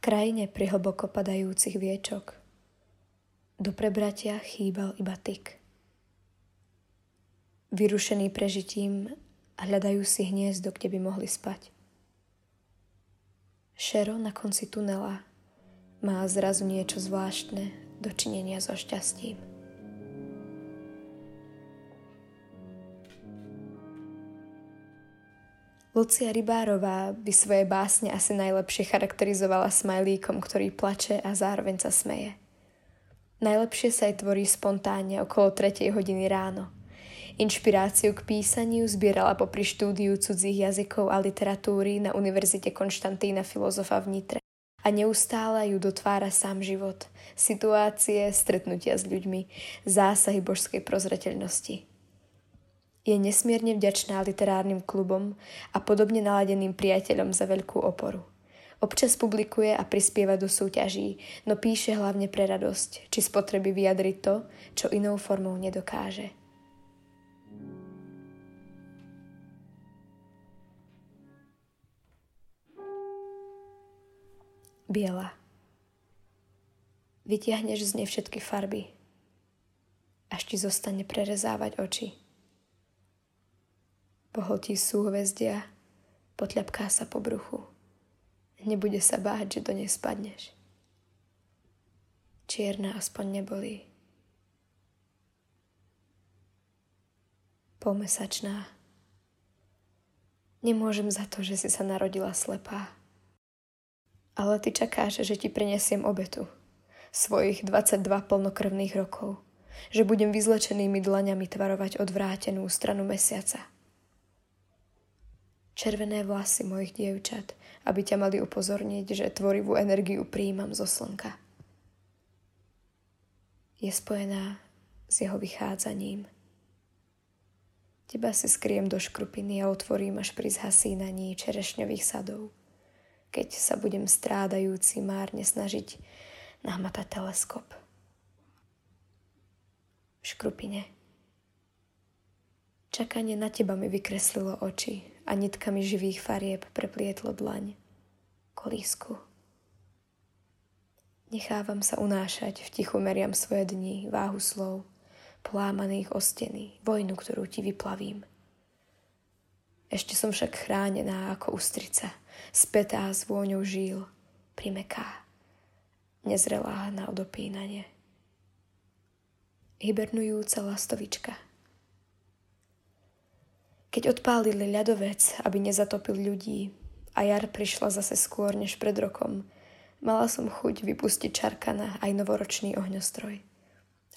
krajine pri hlboko padajúcich viečok do prebratia chýbal iba tyk. Vyrušený prežitím hľadajú si hniezdo, kde by mohli spať. Šero na konci tunela má zrazu niečo zvláštne dočinenia so šťastím. Lucia Rybárová by svoje básne asi najlepšie charakterizovala smajlíkom, ktorý plače a zároveň sa smeje. Najlepšie sa aj tvorí spontánne okolo 3 hodiny ráno. Inšpiráciu k písaniu zbierala popri štúdiu cudzích jazykov a literatúry na Univerzite Konštantína filozofa v Nitre a neustále ju dotvára sám život, situácie, stretnutia s ľuďmi, zásahy božskej prozreteľnosti. Je nesmierne vďačná literárnym klubom a podobne naladeným priateľom za veľkú oporu. Občas publikuje a prispieva do súťaží, no píše hlavne pre radosť, či spotreby vyjadriť to, čo inou formou nedokáže. Biela. Vytiahneš z nej všetky farby, až ti zostane prerezávať oči. Pohltí súhvezdia, potľapká sa po bruchu. Nebude sa báť, že do nej spadneš. Čierna aspoň nebolí. Polmesačná. Nemôžem za to, že si sa narodila slepá. Ale ty čakáš, že ti prinesiem obetu. Svojich 22 plnokrvných rokov. Že budem vyzlečenými dlaňami tvarovať odvrátenú stranu mesiaca. Červené vlasy mojich dievčat aby ťa mali upozorniť, že tvorivú energiu príjmam zo slnka. Je spojená s jeho vychádzaním. Teba si skriem do škrupiny a otvorím až pri zhasínaní čerešňových sadov, keď sa budem strádajúci márne snažiť nahmatať teleskop. V škrupine. Čakanie na teba mi vykreslilo oči a nitkami živých farieb preplietlo dlaň. Kolísku. Nechávam sa unášať, v tichu meriam svoje dni, váhu slov, plámaných o steny, vojnu, ktorú ti vyplavím. Ešte som však chránená ako ústrica, spätá s vôňou žíl, primeká, nezrelá na odopínanie. Hibernujúca lastovička – keď odpálili ľadovec, aby nezatopil ľudí a jar prišla zase skôr než pred rokom, mala som chuť vypustiť čarkana aj novoročný ohňostroj.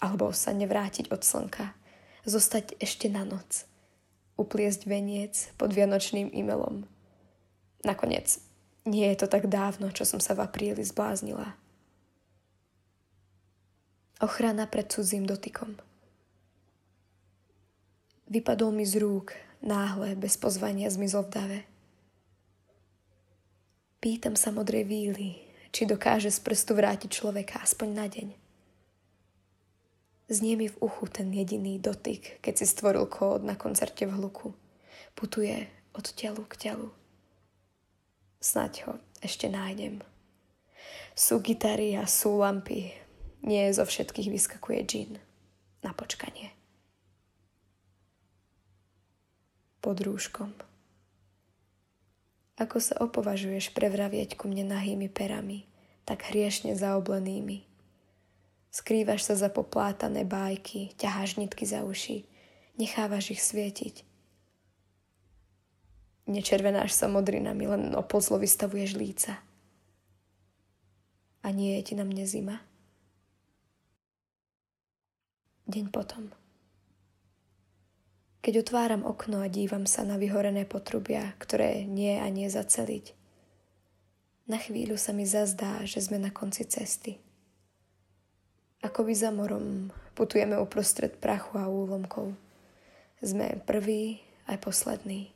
Alebo sa nevrátiť od slnka, zostať ešte na noc, upliesť veniec pod vianočným e-mailom. Nakoniec, nie je to tak dávno, čo som sa v apríli zbláznila. Ochrana pred cudzím dotykom. Vypadol mi z rúk náhle, bez pozvania zmizol v dave. Pýtam sa modrej víly, či dokáže z prstu vrátiť človeka aspoň na deň. Znie mi v uchu ten jediný dotyk, keď si stvoril kód na koncerte v hluku. Putuje od telu k telu. Snaď ho ešte nájdem. Sú gitary a sú lampy. Nie zo všetkých vyskakuje džin. Na počkanie. Pod rúškom. Ako sa opovažuješ prevravieť ku mne nahými perami, tak hriešne zaoblenými. Skrývaš sa za poplátané bájky, ťaháš nitky za uši, nechávaš ich svietiť. Nečervenáš sa modrinami, len opozlo vystavuješ líca. A nie je ti na mne zima? Deň potom. Keď otváram okno a dívam sa na vyhorené potrubia, ktoré nie a nie zaceliť, na chvíľu sa mi zazdá, že sme na konci cesty. Ako by za morom putujeme uprostred prachu a úlomkov. Sme prví aj poslední.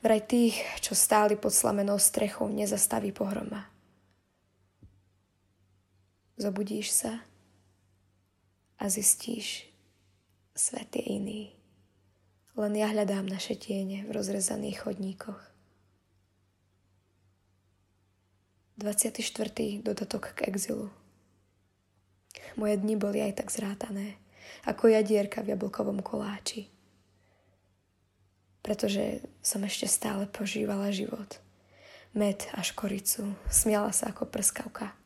Vraj tých, čo stáli pod slamenou strechou, nezastaví pohroma. Zobudíš sa a zistíš, svet je iný. Len ja hľadám naše tiene v rozrezaných chodníkoch. 24. dodatok k exilu. Moje dni boli aj tak zrátané, ako jadierka v jablkovom koláči. Pretože som ešte stále požívala život. Med a škoricu, smiala sa ako prskavka.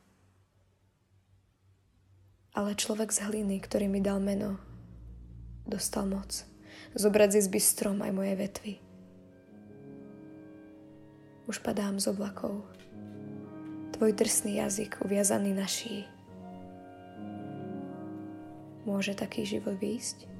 Ale človek z hliny, ktorý mi dal meno, dostal moc. Zobrať z izby strom aj moje vetvy. Už padám z oblakov. Tvoj drsný jazyk uviazaný na šíji. Môže taký život výjsť?